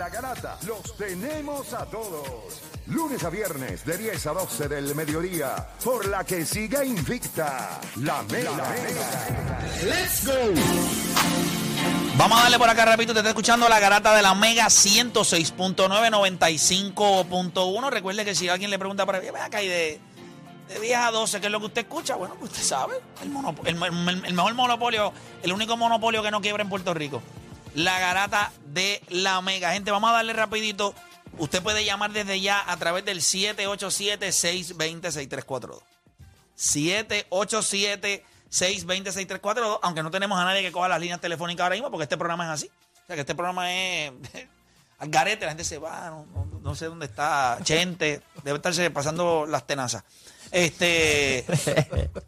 La garata los tenemos a todos. Lunes a viernes de 10 a 12 del mediodía. Por la que siga invicta. La Mega. Let's go. Vamos a darle por acá, repito, te está escuchando la garata de la Mega 106.9, 95.1. Recuerde que si alguien le pregunta para ven acá y de, de 10 a 12, ¿qué es lo que usted escucha? Bueno, pues usted sabe. El- el- el mejor monopolio, el único monopolio que no quiebra en Puerto Rico. La garata de la Mega. Gente, vamos a darle rapidito. Usted puede llamar desde ya a través del 787-620-6342. 787-620-6342, aunque no tenemos a nadie que coja las líneas telefónicas ahora mismo, porque este programa es así. O sea, que este programa es garete, la gente se va, no, no- no sé dónde está Chente, debe estarse pasando las tenazas. Este,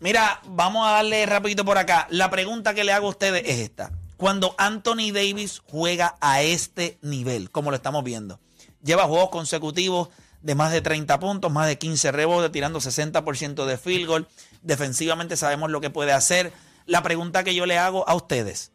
mira, vamos a darle rapidito por acá. La pregunta que le hago a ustedes es esta. Cuando Anthony Davis juega a este nivel, como lo estamos viendo, lleva juegos consecutivos de más de 30 puntos, más de 15 rebotes, tirando 60% de field goal. Defensivamente sabemos lo que puede hacer. La pregunta que yo le hago a ustedes,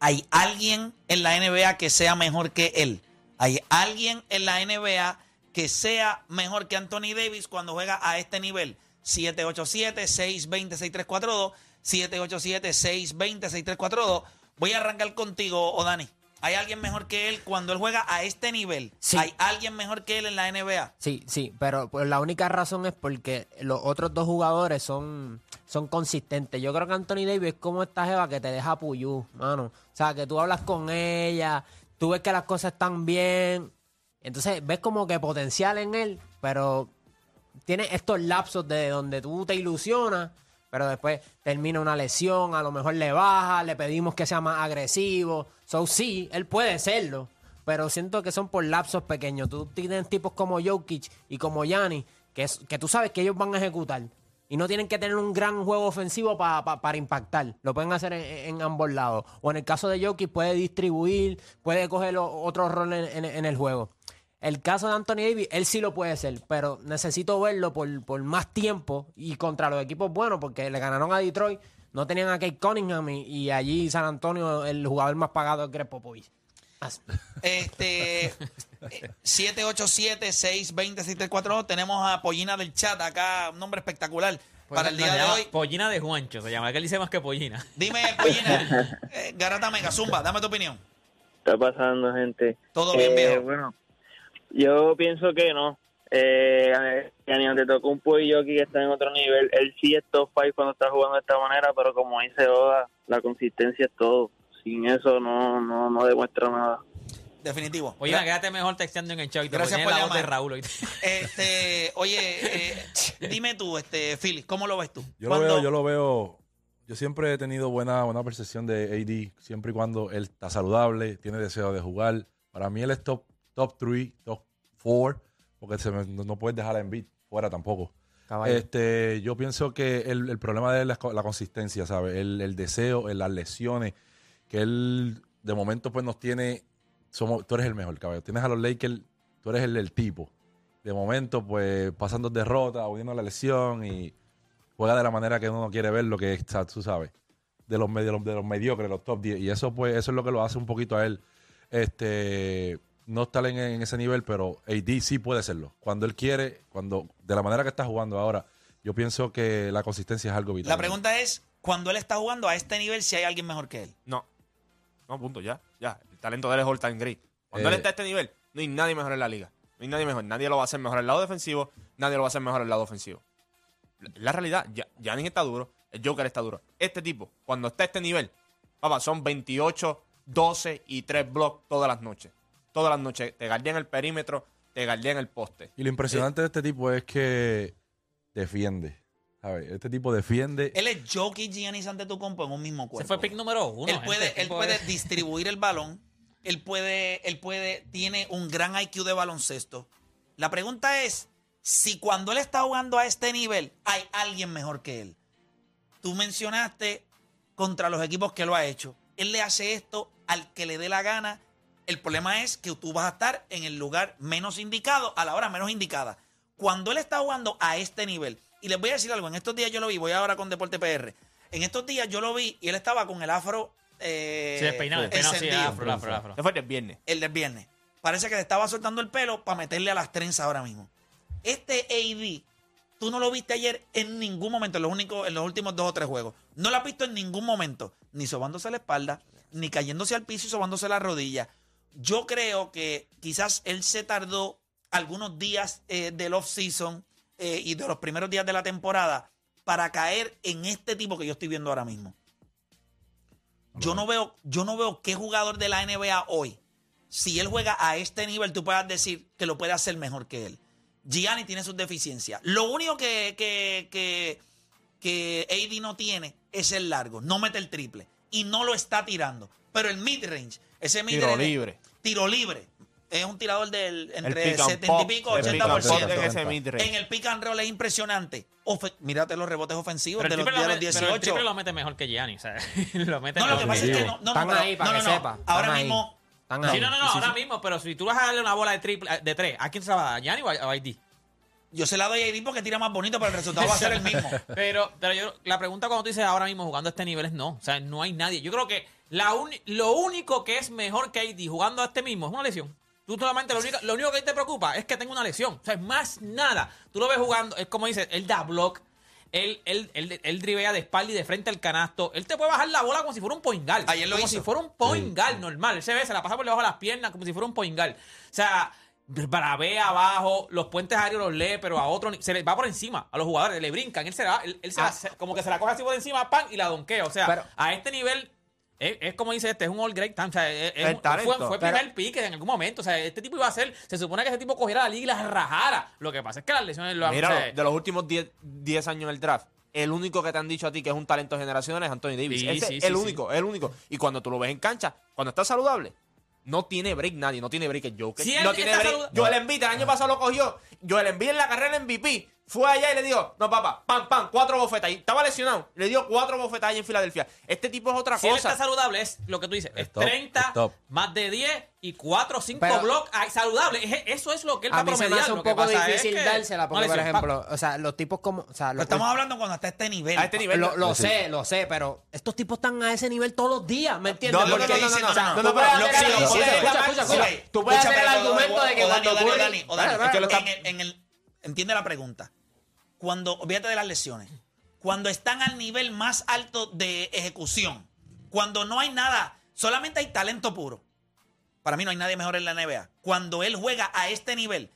¿hay alguien en la NBA que sea mejor que él? ¿Hay alguien en la NBA que sea mejor que Anthony Davis cuando juega a este nivel? 787-620-6342, 787-620-6342. Voy a arrancar contigo, Odani. ¿Hay alguien mejor que él cuando él juega a este nivel? Sí. ¿Hay alguien mejor que él en la NBA? Sí, sí, pero pues, la única razón es porque los otros dos jugadores son, son consistentes. Yo creo que Anthony Davis es como esta jeva que te deja puyú, mano. O sea, que tú hablas con ella, tú ves que las cosas están bien, entonces ves como que potencial en él, pero tiene estos lapsos de donde tú te ilusionas, pero después termina una lesión, a lo mejor le baja, le pedimos que sea más agresivo. So, sí, él puede serlo, pero siento que son por lapsos pequeños. Tú tienes tipos como Jokic y como Yanni, que, que tú sabes que ellos van a ejecutar. Y no tienen que tener un gran juego ofensivo pa- pa- para impactar. Lo pueden hacer en, en ambos lados. O en el caso de Jokic, puede distribuir, puede coger otro rol en- en- en el juego. El caso de Anthony Davis, él sí lo puede hacer, pero necesito verlo por, por más tiempo y contra los equipos buenos, porque le ganaron a Detroit, no tenían a Kate Cunningham y, y allí San Antonio, el jugador más pagado es Greg Popovich. Así. Este, eh, 787-620-6342. Tenemos a Pollina del chat acá, un nombre espectacular para el día de hoy. Pollina de Juancho, se llama. ¿Qué le dice más que Pollina? Dime, Pollina, eh, Garata Mega, Zumba, dame tu opinión. está pasando, gente? Todo bien, Eh, viejo. Bueno, yo pienso que no. Eh, Antetokounmpo y Jokic están en otro nivel. Él sí es top five cuando está jugando de esta manera, pero como dice Oda, la consistencia es todo. Sin eso no no, no demuestra nada. Definitivo. Gra- quédate mejor texteando en el chat. Gracias Gracias por la voz de llamar. Raúl. Este, oye, eh, dime tú, este, Philly, ¿cómo lo ves tú? Yo lo veo, yo lo veo. Yo siempre he tenido buena, buena percepción de AD, siempre y cuando él está saludable, tiene deseo de jugar. Para mí él es top, top 3, top 4, porque se me- no, puedes dejar a Embiid fuera tampoco. Caballo. Este, yo pienso que el, el problema de él es la, la consistencia, ¿sabes? El, el deseo, el- las lesiones, que él de momento pues nos tiene, somos, tú eres el mejor, caballo. Tienes a los Lakers, tú eres el, el tipo. De momento pues pasan dos derrotas, huyendo la lesión y juega de la manera que uno no quiere ver lo que es, tú sabes, de los, de los, de los mediocres, los top 10. Y eso pues eso es lo que lo hace un poquito a él. Este, no estar en, en ese nivel, pero AD sí puede serlo. Cuando él quiere, cuando de la manera que está jugando ahora, yo pienso que la consistencia es algo vital. La pregunta es, cuando él está jugando a este nivel, si hay alguien mejor que él. No. No, punto, ya. Ya. El talento de él es all time great. Cuando Eh, él está a este nivel, No hay nadie mejor en la liga. No hay nadie mejor. Nadie lo va a hacer mejor al lado defensivo. Nadie lo va a hacer mejor al lado ofensivo. La- La realidad, ya, Giannis está duro. El Joker está duro. Este tipo, cuando está a este nivel, papá, son 28, 12 y 3 blocks todas las noches. Todas las noches. Te guardian el perímetro, te guardian el poste. Y lo impresionante de este tipo es que defiende. ¿sabes? Este tipo defiende. Él es Jokic Giannis Antetokounmpo en un mismo cuerpo. Ese fue pick número uno. él gente. puede, Este él puede es- distribuir el balón. Él puede, él puede, tiene un gran IQ de baloncesto. La pregunta es si cuando él está jugando a este nivel hay alguien mejor que él. Tú mencionaste contra los equipos que lo ha hecho. Él le hace esto al que le dé la gana. El problema es que tú vas a estar en el lugar menos indicado a la hora menos indicada. Cuando él está jugando a este nivel, y les voy a decir algo, en estos días yo lo vi, voy ahora con Deporte PR. En estos días yo lo vi y él estaba con el afro eh, Sí, despeinado, despeinado, sí, afro, afro, afro. Ese fue el viernes. El del viernes. Parece que le estaba soltando el pelo para meterle a las trenzas ahora mismo. Este AD, tú no lo viste ayer en ningún momento, en los, únicos, en los últimos dos o tres juegos. No lo has visto en ningún momento, ni sobándose la espalda, ni cayéndose al piso y sobándose la rodilla. Yo creo que quizás él se tardó algunos días eh, del off-season eh, y de los primeros días de la temporada para caer en este tipo que yo estoy viendo ahora mismo. Yo no veo, yo no veo qué jugador de la NBA hoy, si él juega a este nivel, tú puedas decir que lo puede hacer mejor que él. Gianni tiene sus deficiencias. Lo único que, que, que, que AD no tiene es el largo, no mete el triple y no lo está tirando. Pero el mid-range, ese Tiro mid-range. libre. Tiro libre. Es un tirador del El entre pick and 70 y pop, pico, el pick and 80%. pop en ese 70. mid-range. En el pick and roll es impresionante. Ofe- mírate los rebotes ofensivos Pero de el, los, triple de lo los pero el 18. triple lo mete mejor que Gianni. O sea, lo mete No, lo mejor que pasa es que no, no, no, Están pero- ahí, para no, que no, no. sepa. Ahora ahí. mismo, Están. Sí, ahí. no, no, no, ahora mismo, pero si tú vas a darle una bola de triple de tres, ¿a quién se la va a dar? ¿A Gianni o a a ID? yo se la doy a AD porque tira más bonito, pero el resultado va a ser el mismo. Pero, pero yo, la pregunta cuando tú dices ahora mismo jugando a este nivel es no. O sea, no hay nadie. Yo creo que la uni- lo único que es mejor que AD jugando a este mismo es una lesión. Tú solamente lo único, lo único que te preocupa es que tenga una lesión. O sea, es más nada. Tú lo ves jugando, es como dices, él da block, él, él, él, él drivea de espalda y de frente al canasto. Él te puede bajar la bola como si fuera un point guard. Ayer lo como hizo. si fuera un point guard normal. Él se ve, se la pasa por debajo de las piernas como si fuera un point guard. O sea, ve abajo, los puentes aéreos los lee, pero a otro se le va por encima a los jugadores, le brincan, él se la, él, él se Ah. como que se la coge así por encima, pan, y la donkea. O sea, Pero- a este nivel es, es como dice este, es un all great time. O sea, es- es El un- talento. fue, fue Pero- primer pique en algún momento. O sea, este tipo iba a ser, se supone que ese tipo cogiera la liga y la rajara. Lo que pasa es que las lesiones lo han Mira, o sea, de los últimos 10 10 años en el draft, el único que te han dicho a ti que es un talento generacional es Anthony Davis. Sí, Ese sí, es sí, el sí. único, el único. Y cuando tú lo ves en cancha, cuando está saludable, no tiene break nadie, no tiene break el Joker. Si él no tiene está break. saluda- Joel Embiid el año pasado lo cogió. Joel Embiid en la carrera MVP fue allá y le dijo, no papá, pam, pam, cuatro bofetas. Y estaba lesionado. Le dio cuatro bofetas ahí en Filadelfia. Este tipo es otra si cosa. está saludable, es lo que tú dices, es top, 30, es top. más de 10 y 4 o 5 Pero- blocks saludable. Es- Eso es lo que él va A promediar. hace un Lo que poco pasa es difícil que dársela, porque, por ejemplo, o sea, los tipos como. O sea, Pero los- estamos hablando cuando está a este nivel. A este nivel. Lo, lo Sí. sé, lo sé, pero estos tipos están a ese nivel todos los días, ¿me entiendes? No, no, Porque- no, no, no, no, o sea, no, tú no, puedes hacer argumento de que cuando es el, en el- entiende la pregunta. Cuando, olvídate de las lesiones, cuando están al nivel más alto de ejecución, cuando no hay nada, solamente hay talento puro. Para mí no hay nadie mejor en la NBA. Cuando él juega a este nivel,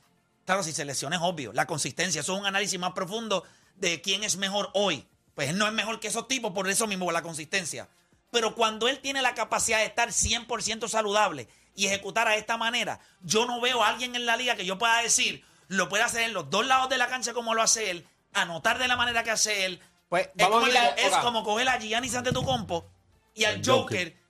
claro, si se lesiona es obvio, la consistencia, eso es un análisis más profundo de quién es mejor hoy. Pues él no es mejor que esos tipos por eso mismo, la consistencia. Pero cuando él tiene la capacidad de estar 100% saludable y ejecutar a esta manera, yo no veo a alguien en la liga que yo pueda decir, lo puede hacer en los dos lados de la cancha como lo hace él, anotar de la manera que hace él. Pues, es vamos como, a digo, quitar- es como coger a Giannis Antetokounmpo y al El Joker, Joker.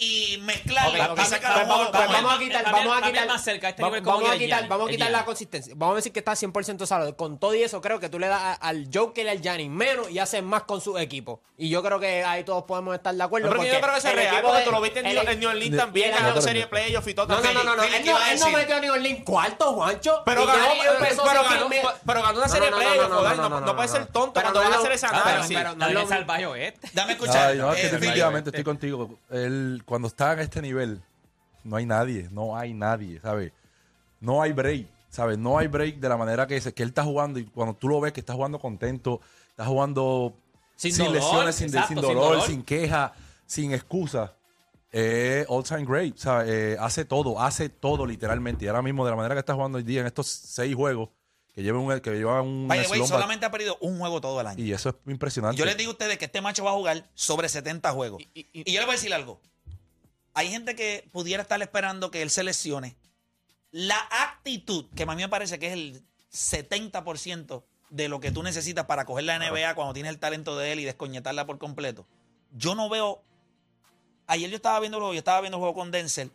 Y mezclarlo Ok, ok. y sacar Pues vamos, pues vamos a quitar, vamos a quitar, más cerca a este va- nivel como vamos a quitar, vamos a quitar la consistencia. Vamos a decir que está 100% saludable. Con todo y eso, creo que tú le das al Joker y al Gianni menos y haces más con su equipo. Y yo creo que ahí todos podemos estar de acuerdo. Pero yo creo que eso es real, porque tú lo viste en, el- New- en New Orleans también, ganó no, serie de playoffs y todo. No, no, no, no, Él ¿qué no, metió a New Orleans cuarto, Juancho. Pero ganó, una serie de no, playoffs, no, puede ser tonto Pero cuando no van a hacer esa pero- análisis. Dame escuchar. Definitivamente estoy contigo. Él, cuando está en este nivel, no hay nadie, no hay nadie, ¿sabes? No hay break, ¿sabes? No hay break de la manera que, que él está jugando y cuando tú lo ves que está jugando contento, está jugando Sin sin, dolor, lesiones, sin, exacto, sin sin dolor, dolor. sin queja, sin excusa. eh, all time great. Sea, eh, hace todo, hace todo literalmente. Y ahora mismo, de la manera que está jugando hoy día en estos seis juegos, que lleva un, que lleva un slump- solamente ha perdido un juego todo el año. Y eso es impresionante. Yo les digo a ustedes que este macho va a jugar sobre 70 juegos. Y- Y, y- yo les voy a decir algo. Hay gente que pudiera estar esperando que él se lesione. La actitud, que a mí me parece que es el 70% de lo que tú necesitas para coger la NBA cuando tienes el talento de él y descoñetarla por completo. Yo no veo. Ayer yo estaba viendo el juego, yo estaba viendo el juego con Denzel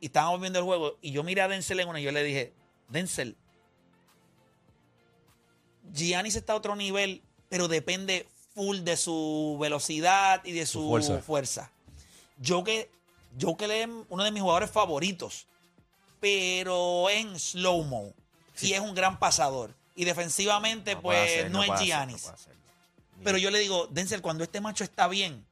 y estábamos viendo el juego y yo miré a Denzel en una y yo le dije, Denzel, Giannis está a otro nivel, pero depende full de su velocidad y de su, Su fuerza. fuerza. Yo que, yo que le es uno de mis jugadores favoritos, pero en slow-mo. Y es un gran pasador. Y defensivamente, No pues, no, es Giannis. Pero yo le digo, Denzel, cuando este macho está bien,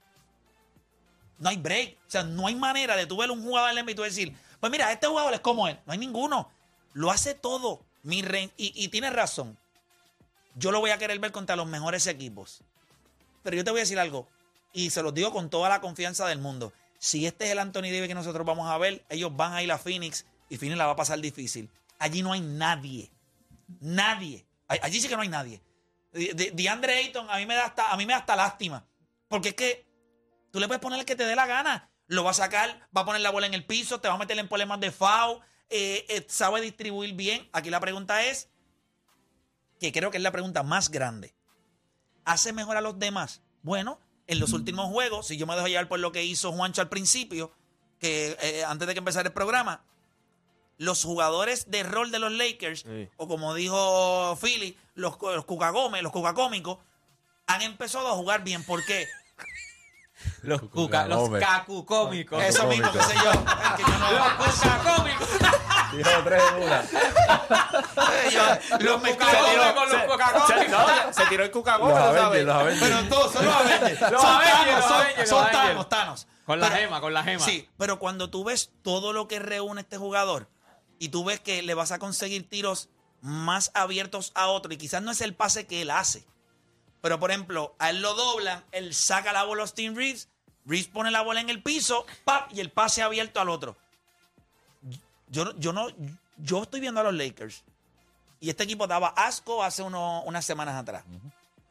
no hay break. O sea, no hay manera de tú ver un jugador en y tú decir, pues mira, este jugador es como él. No hay ninguno. Lo hace todo. Mi rey. Y, y tienes razón. Yo lo voy a querer ver contra los mejores equipos. Pero yo te voy a decir algo. Y se los digo con toda la confianza del mundo. Si este es el Anthony Davis que nosotros vamos a ver, ellos van a ir a Phoenix y Phoenix la va a pasar difícil. Allí no hay nadie. Nadie. Allí sí que no hay nadie. De, de- DeAndre Ayton a mí me da hasta, a mí me da hasta lástima. Porque es que tú le puedes poner el que te dé la gana. Lo va a sacar, va a poner la bola en el piso, te va a meter en problemas de foul, eh, eh, sabe distribuir bien. Aquí la pregunta es, que creo que es la pregunta más grande. ¿Hace mejor a los demás? Bueno, en los últimos juegos, si yo me dejo llevar por lo que hizo Juancho al principio, que eh, antes de que empezara el programa, los jugadores de rol de los Lakers, Sí. o como dijo Philly, los, los cucagómez, los cucacómicos, han empezado a jugar bien. ¿Por qué? Los cuca, los cacucómicos. Eso mismo, qué sé yo. Es que yo no- Los cucacómicos. Dijo tres en una. yo- los con los Se, cucacómicos. no, se tiró el Avengers, los Avengers. Pero todos son los Avengers. Los Son Avengers, Thanos, son- Avengers, son. Thanos, Thanos. Con la Pero- gema, con la gema. Sí, pero cuando tú ves todo lo que reúne este jugador y tú ves que le vas a conseguir tiros más abiertos a otro y quizás no es el pase que él hace. Pero, por ejemplo, a él lo doblan, él saca la bola a Austin Reeves, Reeves pone la bola en el piso, ¡pap! y el pase abierto al otro. Yo, no- yo no, yo estoy viendo a los Lakers y este equipo daba asco hace uno- unas semanas atrás.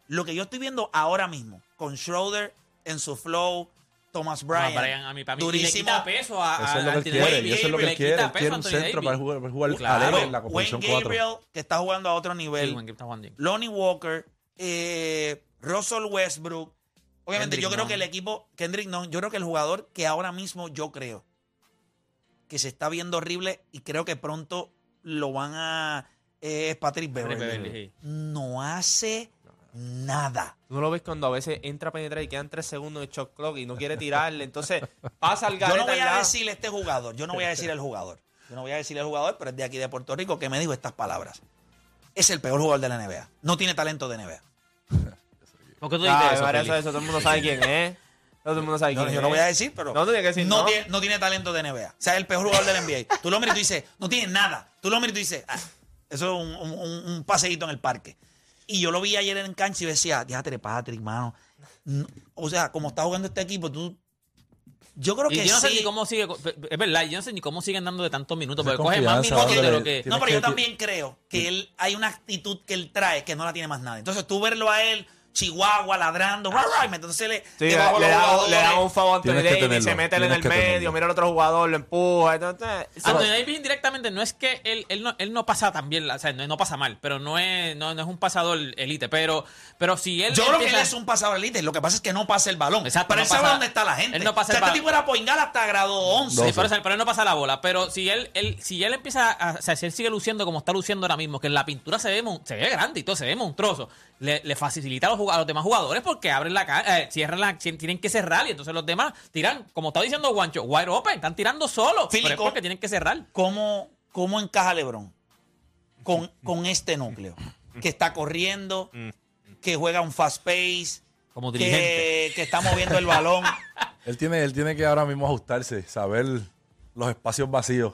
Lo que yo estoy viendo ahora mismo, con Schroeder en su flow, Thomas Bryant, Ah, Brian, a mí, para mí, y le durísimo. quita peso a, Eso es lo que él quiere. Davis. Y eso es lo que él Le quiere. quita Él peso quiere a un centro para jugar, para jugar Claro. en la Wayne posición 4. Gabriel, que está jugando a otro nivel. Lonnie Walker, eh, Russell Westbrook. Obviamente, Kendrick yo creo que el equipo, Kendrick no, yo creo que el jugador que ahora mismo yo creo que se está viendo horrible y creo que pronto lo van a. eh, es Patrick Beverly. No hace nada. Tú no lo ves cuando a veces entra a penetrar y quedan tres segundos de shot clock y no quiere tirarle. Entonces pasa al Yo no garete voy al a decirle este jugador, yo no voy a decir el jugador. Yo no voy a decirle el jugador, pero es de aquí de Puerto Rico que me dijo estas palabras. Es el peor jugador de la NBA. No tiene talento de NBA. ¿Por qué tú Ah, dices eso, María, Feli? eso, eso, todo el mundo sabe quién es. Todo el mundo sabe No, quién yo es. no voy a decir, pero. No, tú tienes que decir no. Tiene, no tiene talento de NBA. O sea, es el peor jugador del NBA. Tú lo miras y tú dices, no tiene nada. Tú lo miras y tú dices, ah, eso es un, un, paseíto en el parque. Y yo lo vi ayer en cancha y decía, déjate, Patrick, mano. No, o sea, como está jugando este equipo, tú. Yo creo Y que yo no sé sí. ni cómo sigue, es verdad, yo no sé ni cómo siguen dando de tantos minutos, Esa porque coge más confianza, minutos de dándole- lo que... Tienes No, pero yo también creo que él hay una actitud que él trae que no la tiene más nadie. Entonces tú verlo a él, Chihuahua, ladrando, ¡ra, ra! y entonces le, Sí, le da, jugadores. le da un favor a Anthony Davis, tenerlo, se mete en el medio, tenerlo. mira al otro jugador, lo empuja. Entonces, eso- Anthony Davis indirectamente no es que él, él, no, él no pasa tan bien, o sea, no, no pasa mal, pero no es, no, no es un pasador elite, pero, pero si él Yo creo que él es un pasador elite. Lo que pasa es que no pasa el balón. Exacto, pero no él sabe pasa- dónde está la gente. él no pasa o sea, el este tipo era Poingal hasta grado 11. Sí, por eso, pero él no pasa la bola. Pero si él, él, si él empieza a. O sea, si él sigue luciendo como está luciendo ahora mismo, que en la pintura se ve, se ve grande y todo, se ve monstruoso, le, le facilita a los, jug- a los demás jugadores porque abren la cara, eh, cierran la, tienen que cerrar y entonces los demás tiran, como está diciendo Guancho, wide open, están tirando solos. Philly, Pero es ¿cómo- porque tienen que cerrar. ¿Cómo, ¿Cómo encaja LeBron con, con este núcleo? Que está corriendo, que juega un fast pace, Como dirigente. que, que está moviendo el balón. Él tiene, él tiene que ahora mismo ajustarse, saber los espacios vacíos,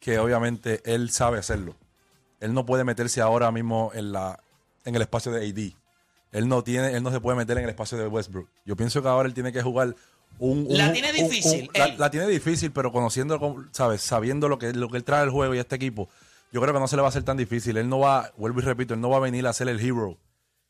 que obviamente él sabe hacerlo. Él no puede meterse ahora mismo en, la, en el espacio de AD. Él no tiene, él no se puede meter en el espacio de Westbrook. Yo pienso que ahora él tiene que jugar un, la tiene difícil. La, tiene difícil, pero conociendo, sabes, sabiendo lo que, lo que él trae al juego y a este equipo, yo creo que no se le va a hacer tan difícil. Él no va, vuelvo y repito, él no va a venir a ser el hero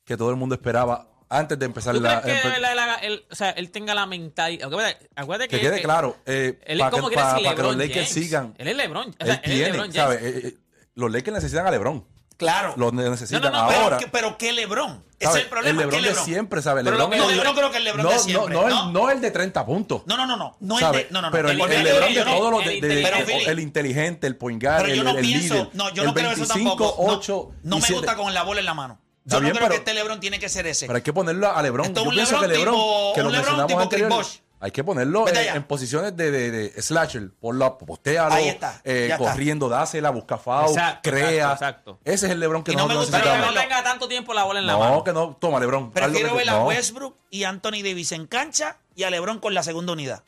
que todo el mundo esperaba antes de empezar la, la, o sea, él tenga la mentalidad. Acuérdate que, que quede claro, eh, para que, que, los Lakers sigan. Él es LeBron. Él, es LeBron eh, eh, los Lakers necesitan a LeBron. Claro. Lo necesitan ahora. Pero, pero ¿qué Lebrón? Ese es el problema. El Lebrón, de siempre, ¿sabes? No, yo no creo que el Lebrón de siempre. No, no, no, el de 30 puntos. No, no, no. No, no el. No, no, Pero el, Lebrón de todos los. El, inteligente, el point guard, pero yo no el, pienso, No, yo no 25, creo eso tampoco. 8, no, me gusta con la bola en la mano. Yo no creo que este Lebrón tiene que ser ese. Pero hay que ponerlo a Lebrón. Yo pienso que Lebrón. Que lo mencionamos. Hay que ponerlo en, en, posiciones de, de, de slasher. Ponlo, postéalo, Ahí está. Eh, corriendo, está. dásela, busca foul, exacto, crea. Exacto, exacto, Ese es el LeBron que y no, no me gusta que no tenga tanto tiempo la bola en la no, mano. No, que no. Toma, LeBron. Prefiero ver a no. Westbrook y Anthony Davis en cancha y a LeBron con la segunda unidad.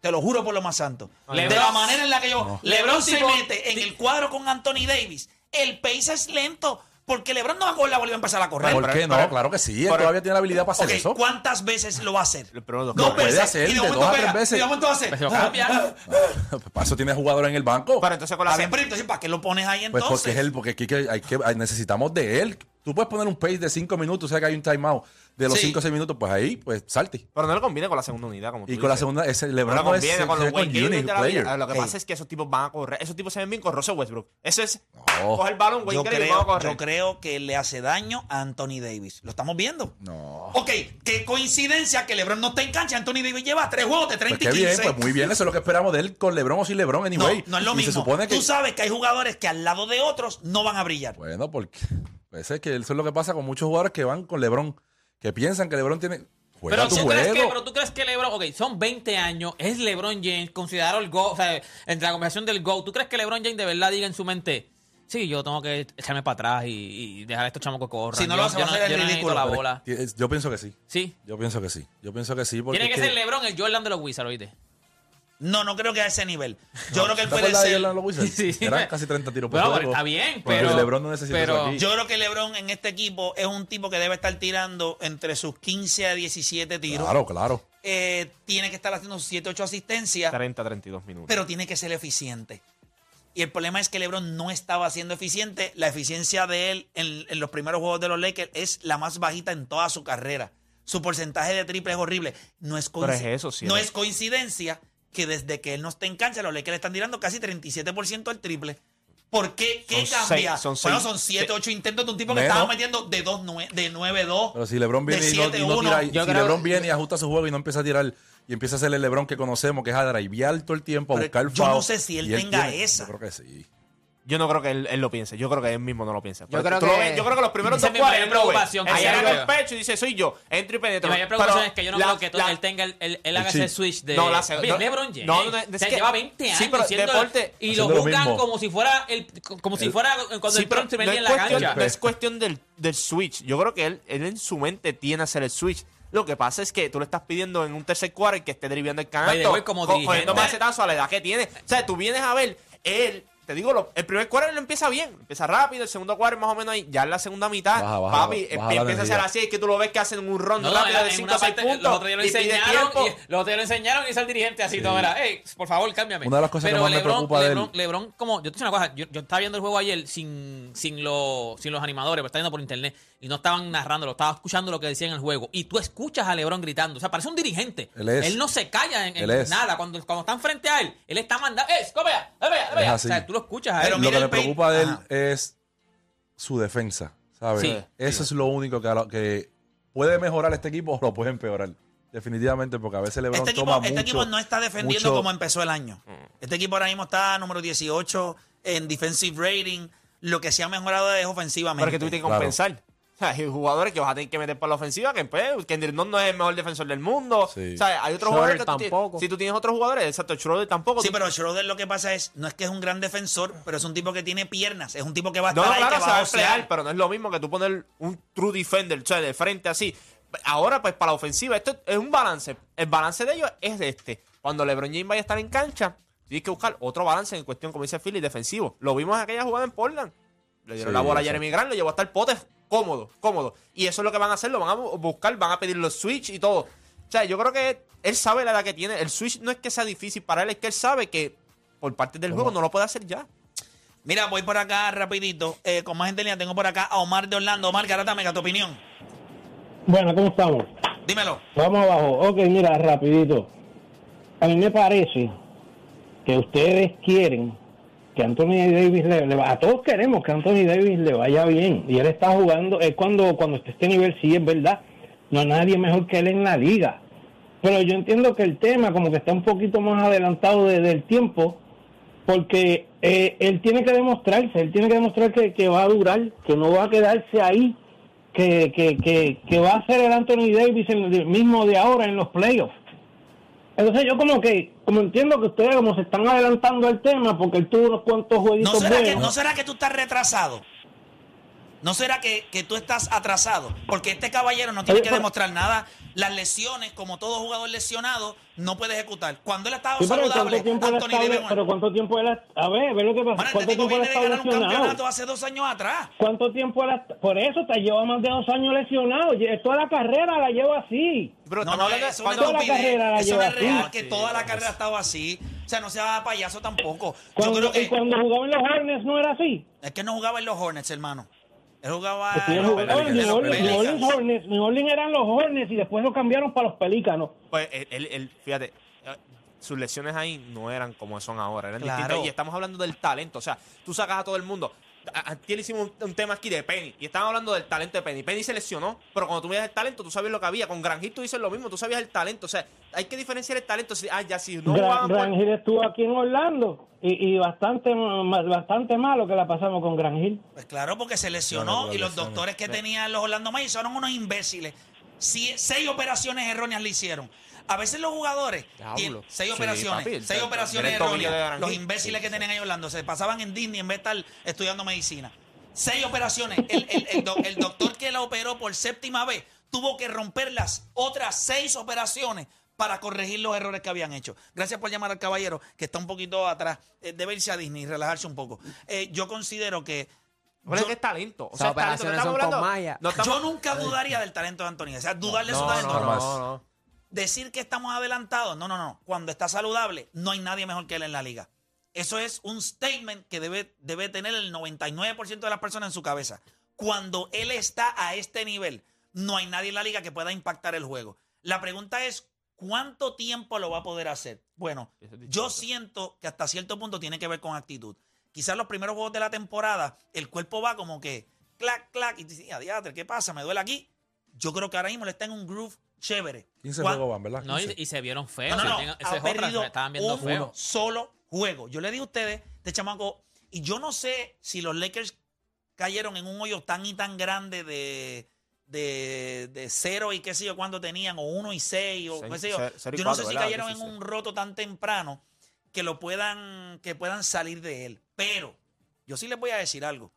Te lo juro por lo más santo. Lebron, de la manera en la que yo... LeBron, Lebron se mete en el cuadro con Anthony Davis. El pace es lento. Porque LeBron no va a coger la bola y va a empezar a correr. ¿Por qué no? Claro que sí. Él todavía tiene la habilidad para hacer eso. ¿Cuántas veces lo va a hacer? Pero dos, veces. Puede hacer, y de, de dos a tres veces. Y de momento va a hacer. Para eso tiene jugadores en el banco. Pero entonces con la a ah, ver, pero entonces, ¿para qué lo pones ahí entonces? Pues porque, es el, porque hay que, hay que, necesitamos de él Tú puedes poner un pace de 5 minutos, o sea que hay un timeout de los 5 sí. o 6 minutos, pues ahí, pues salte. Pero no le conviene con la segunda unidad, como Y con la segunda, ese LeBron no le conviene es, con los con player. Lo que pasa es que esos tipos van a correr, esos tipos se ven bien con Russell Westbrook. Eso es, no. coge el balón, Wayne yo creo, y. Yo creo que le hace daño a Anthony Davis. Lo estamos viendo. No. Ok, qué coincidencia que LeBron no está en. Anthony Davis lleva tres juegos de 30 pues qué y 15. Bien, pues muy bien, eso es lo que esperamos de él con LeBron o sin LeBron, anyway. No, no es lo mismo. Se supone que... Tú sabes que hay jugadores que al lado de otros no van a brillar. Bueno, porque... Pues es que eso es lo que pasa con muchos jugadores que van con LeBron, que piensan que LeBron tiene. Juega pero, ¿tú. Crees que, pero tú crees que LeBron, ok, son 20 años, es LeBron James, considerado el go, o sea, entre la conversación del go, ¿tú crees que LeBron James de verdad diga en su mente, sí, yo tengo que echarme para atrás y, dejar a estos chamos que? Si no lo hace, va a ser ridículo. No la bola. Yo pienso que sí. Sí. Yo pienso que sí. Yo pienso que sí. Porque Tiene que, ser LeBron el Jordan de los Wizards, oíste. No, no creo que a ese nivel. Yo creo que él puede ser. Sí, sí. Eran casi 30 tiros por está bien, pero- LeBron no necesita pero- eso aquí. Yo creo que LeBron en este equipo es un tipo que debe estar tirando entre sus 15 a 17 tiros. Claro, claro. Eh, tiene que estar haciendo 7, 8 asistencias, 30, 32 minutos. pero tiene que ser eficiente. Y el problema es que LeBron no estaba siendo eficiente. La eficiencia de él en, los primeros juegos de los Lakers es la más bajita en toda su carrera. Su porcentaje de triple es horrible. No es, Pero eso, sí, no es coincidencia que desde que él no está en cancha, los Lakers le están tirando casi 37% al triple. ¿Por qué? ¿Qué cambia? Seis, son siete, eh, ocho intentos de un tipo que estaba metiendo de 9-2, de 9-2. Pero si LeBron viene, de y, no, si LeBron viene y ajusta su juego y no empieza a tirar y empieza a hacer el LeBron que conocemos, que es a drivear todo el tiempo, a buscar el Yo no sé si él, tenga esa. Yo creo que sí. Yo no creo que él, él, lo piense. Yo creo que él mismo no lo piensa. Yo, creo que... Lo ves, yo creo que los primeros dos cuadros él el pecho y dice, soy yo. Entro y penetro. Mi mayor preocupación pero es que yo no la, creo que la, él tenga el, el, el haga ese switch de no, la, no, LeBron James. No, no, es que, lleva 20 años sí, pero siendo deporte, y lo juzgan lo como si fuera el, como si fuera cuando sí, el Trump se metía en la cancha. No es cuestión del, del switch. Yo creo que él, él en su mente tiene hacer el switch. Lo que pasa es que tú le estás pidiendo en un tercer cuadro que esté driviando el canasto, cogiendo macetazo a la edad que tiene. O sea, tú vienes a ver, él te digo, lo, el primer cuadro lo empieza bien, empieza rápido, el segundo cuadro más o menos ahí, ya en la segunda mitad, baja, papi, empieza a ser así, es que tú lo ves que hacen un rondo rápido de 5 a 6 puntos. Los otros ya lo enseñaron, y, los otros ya lo enseñaron y el dirigente así, sí. todo era, por favor, cámbiame. Una de las cosas Pero que más Lebron, me preocupa Lebron, de. Lebron, como, yo te digo una cosa, yo, estaba viendo el juego ayer sin, sin, lo, sin los animadores, pero estaba viendo por internet y no estaban narrándolo, estaba escuchando lo que decían en el juego. Y tú escuchas a Lebron gritando, o sea, parece un dirigente. Él, no se calla en, nada. Cuando, cuando están frente a él, él está mandando, ¡eh, cómela! O sea, lo escuchas lo que le preocupa de él es su defensa, ¿sabes? Eso es lo único que, que, puede mejorar este equipo o lo puede empeorar. Definitivamente, porque a veces le LeBron este equipo, toma Este equipo no está defendiendo como empezó el año. Mm. Este equipo ahora mismo está número 18 en defensive rating. Lo que se ha mejorado es ofensivamente. Pero que tuviste que compensar hay jugadores que vas a tener que meter para la ofensiva, que pues, Kendrick no, no es el mejor defensor del mundo. O sea, hay otros jugadores que tampoco. Si tú tienes otros jugadores, exacto, Schroeder tampoco. Sí, pero Schroeder lo que pasa es, no es que es un gran defensor, pero es un tipo que tiene piernas, es un tipo que va a estar no, ahí, claro, que va a pero no es lo mismo que tú poner un true defender, o sea, de frente así. Ahora, pues, para la ofensiva, esto es un balance. El balance de ellos es este. Cuando LeBron James vaya a estar en cancha, tienes que buscar otro balance en cuestión, como dice Philly, defensivo. Lo vimos en aquella jugada en Portland. Le dieron la bola a Jeremy Grant, lo llevó hasta el pote cómodo, cómodo. Y eso es lo que van a hacer, lo van a buscar, van a pedir los Switch y todo. O sea, yo creo que él sabe la edad que tiene. El Switch no es que sea difícil para él, es que él sabe que por parte del juego no lo puede hacer ya. Mira, voy por acá rapidito. Eh, con más gente línea tengo por acá a Omar de Orlando. Omar, Garatamega, tu opinión. Bueno, ¿cómo estamos? Dímelo. Vamos abajo. Ok, mira, rapidito. A mí me parece que ustedes quieren que Anthony Davis le, va- a todos queremos que Anthony Davis le vaya bien y él está jugando es cuando cuando esté este nivel sí es verdad no hay nadie mejor que él en la liga. Pero yo entiendo que el tema como que está un poquito más adelantado de- del tiempo porque eh, él tiene que demostrarse él tiene que demostrar que, va a durar que no va a quedarse ahí que, que, que, que va a ser el Anthony Davis el mismo de ahora en los playoffs entonces yo como que, como entiendo que ustedes como se están adelantando al tema porque él tuvo unos cuantos ¿No jueguitos será, que. ¿No será que tú estás retrasado? ¿No será que, que tú estás atrasado? Porque este caballero no tiene que demostrar nada. Las lesiones, como todo jugador lesionado, no puede ejecutar. Cuando él estaba Sí, pero saludable, ¿cuánto tiempo él ha Anthony Davis... pero cuánto tiempo él ha- a ver, ve lo que pasa, Bueno, cuánto tiempo él ha viene de estado ganar un lesionado. campeonato hace dos años atrás. ¿Cuánto tiempo él ha- por eso te lleva más de dos años lesionado? Toda la carrera la lleva así. Pero No, no, eso no es Toda la estupidez. carrera la Eso no lleva es real, que toda la carrera ha estado así. O sea, no sea payaso tampoco. Yo Cuando, creo y que cuando jugaba en los Hornets no era así. es que no jugaba en los Hornets, hermano. Él jugaba él los jugaba en Pelicans. New Orleans, New Orleans Hornets, New Orleans eran los Hornets y después lo cambiaron para los Pelícanos. Pues él, él- él- fíjate, eh, sus lesiones ahí no eran como son ahora, eran Claro. distintas. Y estamos hablando del talento. O sea, tú sacas a todo el mundo. Aquí le hicimos un, un tema aquí de Penny. Y estamos hablando del talento de Penny. Penny se lesionó, pero cuando tú veías el talento, tú sabías lo que había. Con Granjil tú dices lo mismo, tú sabías el talento. O sea, hay que diferenciar el talento. Si, ah, ya, si no Gran, por- Gran Hill estuvo aquí en Orlando y, y bastante bastante malo que la pasamos con Gran Hill. Pues claro, porque se lesionó y los lesiones. doctores que tenían los Orlando Magic son unos imbéciles. Sí, seis operaciones erróneas le hicieron. A veces los jugadores tienen seis Sí, operaciones, papi, seis el- operaciones el de erróneas. Los imbéciles que tenían ahí en Orlando se pasaban en Disney en vez de estar estudiando medicina. Seis operaciones. El, el- el do- el doctor que la operó por séptima vez tuvo que romper las otras seis operaciones para corregir los errores que habían hecho. Gracias por llamar al caballero, que está un poquito atrás. Eh, debe irse a Disney y relajarse un poco. Eh, yo considero que Pero es yo- que es talento. O sea, es talento. No estamos son con hablando- Maya. no estamos- Yo nunca dudaría del talento de Antonio. O sea, dudarle su No, talento. no, no, no. Decir que estamos adelantados. No, no, no. Cuando está saludable, no hay nadie mejor que él en la liga. Eso es un statement que debe, debe tener el 99% de las personas en su cabeza. Cuando él está a este nivel, no hay nadie en la liga que pueda impactar el juego. La pregunta es, ¿cuánto tiempo lo va a poder hacer? Bueno, es yo siento que hasta cierto punto tiene que ver con actitud. Quizás los primeros juegos de la temporada, el cuerpo va como que clac, clac, y dice, "Adiatre, ¿qué pasa? ¿Me duele aquí? Yo creo que ahora mismo le está en un groove chévere. 15 Cuan- juegos van, ¿verdad? No, y, 15. y se vieron feos. no, no, no. Ese Ha es otra, perdido se estaban viendo un feos. solo juego. Yo le digo a ustedes, este chamaco, y yo no sé si los Lakers cayeron en un hoyo tan y tan grande de, de, de cero y qué sé yo cuánto tenían, o uno y seis, o Seis- qué sé yo. cero- cero y Yo no sé cuatro, si ¿verdad? cayeron en un roto tan temprano que lo puedan, que puedan salir de él. Pero yo sí les voy a decir algo.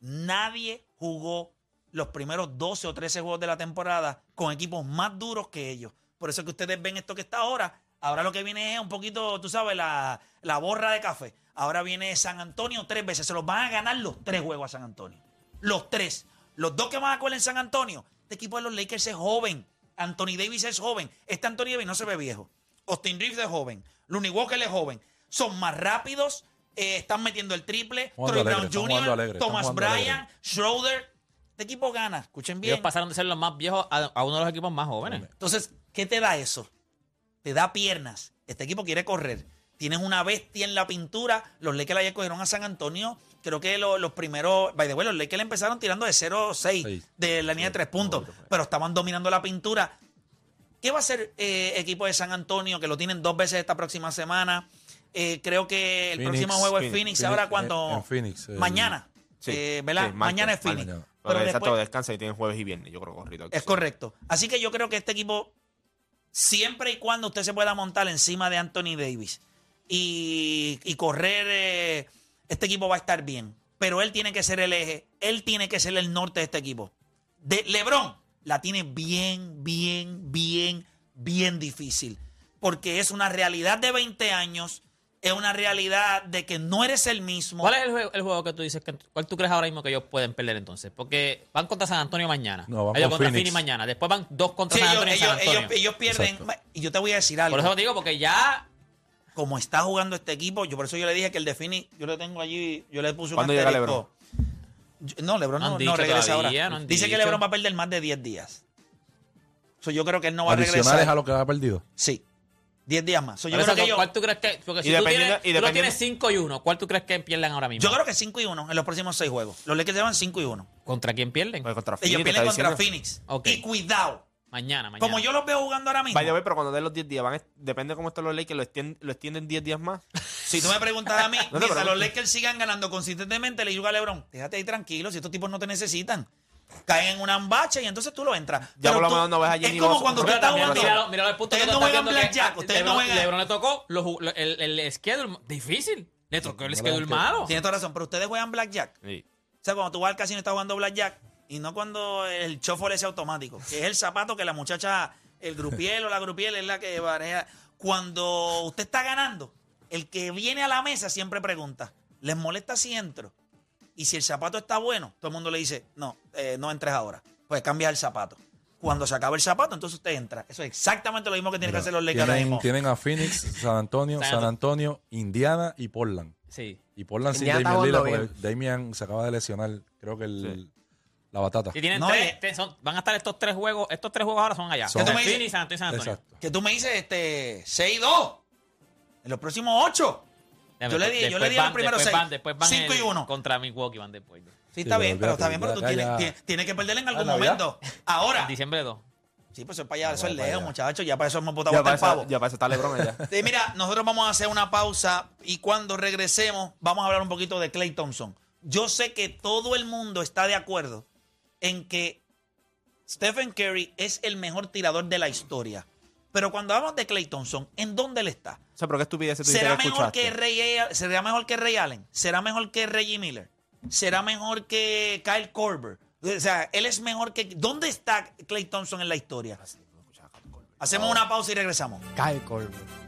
Nadie jugó los primeros 12 o 13 juegos de la temporada con equipos más duros que ellos. Por eso es que ustedes ven esto que está ahora. Ahora lo que viene es un poquito, tú sabes, la, la borra de café. Ahora viene San Antonio tres veces. Se los van a ganar los tres juegos a San Antonio. Los tres. Los dos que van a coger en San Antonio. Este equipo de los Lakers es joven. Anthony Davis es joven. Este Anthony Davis no se ve viejo. Austin Reeves es joven. Looney Walker es joven. Son más rápidos. eh, están metiendo el triple. Troy Brown Jr., Thomas. Bryant, Schroeder. Este equipo gana. Escuchen bien. Ellos pasaron de ser los más viejos a, a uno de los equipos más jóvenes. Entonces, ¿qué te da eso? Te da piernas. Este equipo quiere correr. Tienes una bestia en la pintura. Los Lakers ayer cogieron a San Antonio. Creo que lo- los primeros. By the way, los Lakers empezaron tirando de 0-6 Seis. de la línea de tres puntos. Pero estaban dominando la pintura. ¿Qué va a hacer eh, equipo de San Antonio? Que lo tienen dos veces esta próxima semana. Eh, creo que el Phoenix, próximo juego es Phoenix, Phoenix. ¿Ahora en Phoenix, el- Mañana. Sí, Eh, ¿Verdad? sí, Mañana es Phoenix. mañana. Pero Pero exacto, después- descansa y tienen jueves y viernes, yo creo corrido. es correcto. Así que yo creo que este equipo, siempre y cuando usted se pueda montar encima de Anthony Davis y, y correr, eh, este equipo va a estar bien. Pero él tiene que ser el eje, él tiene que ser el norte de este equipo. De LeBron la tiene bien, bien, bien, bien difícil. Porque es una realidad de 20 años es una realidad de que no eres el mismo. ¿Cuál es el juego, el juego que tú dices? Que, ¿Cuál tú crees ahora mismo que ellos pueden perder entonces? Porque van contra San Antonio mañana. No, van ellos contra Phoenix. Phoenix mañana. Después van dos contra Sí, San ellos, Antonio y San ellos- Antonio. ellos- ellos pierden. Exacto. Y yo te voy a decir algo. Por eso digo, porque ya como está jugando este equipo, yo por eso yo le dije que el de Phoenix, yo le tengo allí, yo le puse un ¿Cuándo llega. Yo- No, LeBron No no, regresa todavía, ahora. no Dice que. LeBron va a perder más de 10 días. So, yo creo que él no va a Adicionales regresar. a lo que ha perdido. Sí. 10 días más. So, yo, creo eso, que yo, ¿Cuál tú crees que.? Porque Y si tú, tienes, y tú lo dependiendo- tienes 5 y 1, ¿cuál tú crees que pierden ahora mismo? yo creo que 5 y 1 en los próximos 6 juegos. Los Lakers llevan 5 y 1. ¿Contra quién pierden? Pues contra Ellos pierden contra diciendo. Phoenix. Ok. Y cuidado. Mañana, mañana. Como yo los veo jugando ahora mismo. Vaya, a ver, pero cuando den los 10 días, van depende de cómo están los Lakers, lo extienden, lo extienden 10 días más. Si tú me preguntas a mí, No mientras los Lakers sigan ganando consistentemente, le digo a LeBron, déjate ahí tranquilo, si estos tipos no te necesitan. Caen en una ambacha y entonces tú lo entras. Ya Pero por lo tú- menos no ves a Es Jenny como Boston. cuando Pero usted está Mira, jugando. míralo, míralo el punto Ustedes que tú no estás juegan viendo que blackjack, ustedes no Lebron, juegan- Lebron le tocó los ju- lo- el, el schedule difícil. Le tocó el schedule malo. Tienes toda razón, pero ustedes juegan blackjack. Sí. O sea, cuando tú vas al casino y estás jugando blackjack, y no cuando el shuffle ese automático, que es el zapato que la muchacha, el grupiel o la grupiel es la que maneja. Cuando usted está ganando, el que viene a la mesa siempre pregunta, ¿les molesta si entro? Y si el zapato está bueno, todo el mundo le dice, no, eh, no entres ahora. Pues cambia el zapato. Cuando se acaba el zapato, entonces usted entra. Eso es exactamente lo mismo que tienen que hacer los Lakers ahora Tienen, mismo. tienen a Phoenix, San Antonio, San Antonio, Indiana y Portland. Sí. Y Portland sin Indiana Damian Lillard, porque Damian se acaba de lesionar, creo que el, la batata. Y tienen No, tres, son- van a estar estos tres juegos, estos tres juegos ahora son allá. Son- ¿Qué tú me Phoenix, dices? San Antonio y San Antonio. Que tú me dices, este, 6-2. En los próximos 8. Yo le di- yo le di a los van- primeros seis. van- Después van Cinco el- y uno. Contra Milwaukee van después. Sí, está pero bien, pero está bien, pero tú tienes, tienes- tienes que perder en algún Ah, Navidad. momento. Ahora. En diciembre 2. Sí, pues eso es para allá, eso es lejos, muchachos. Ya para eso hemos botado Ya hasta para, el pavo. eso, ya para eso está LeBron allá. Eh, mira, nosotros vamos a hacer una pausa y cuando regresemos vamos a hablar un poquito de Clay Thompson. Yo sé que todo el mundo está de acuerdo en que Stephen Curry es el mejor tirador de la historia. Pero cuando hablamos de Clay Thompson, ¿en dónde él está? Sea, pero qué estupidez tú ¿Será que mejor escuchaste. que Ray, ¿Será mejor que Ray Allen? ¿Será mejor que Reggie Miller? ¿Será mejor que Kyle Korver? O sea, él es mejor que... ¿Dónde está Clay Thompson en la historia? Hacemos una pausa y regresamos. Kyle Korver.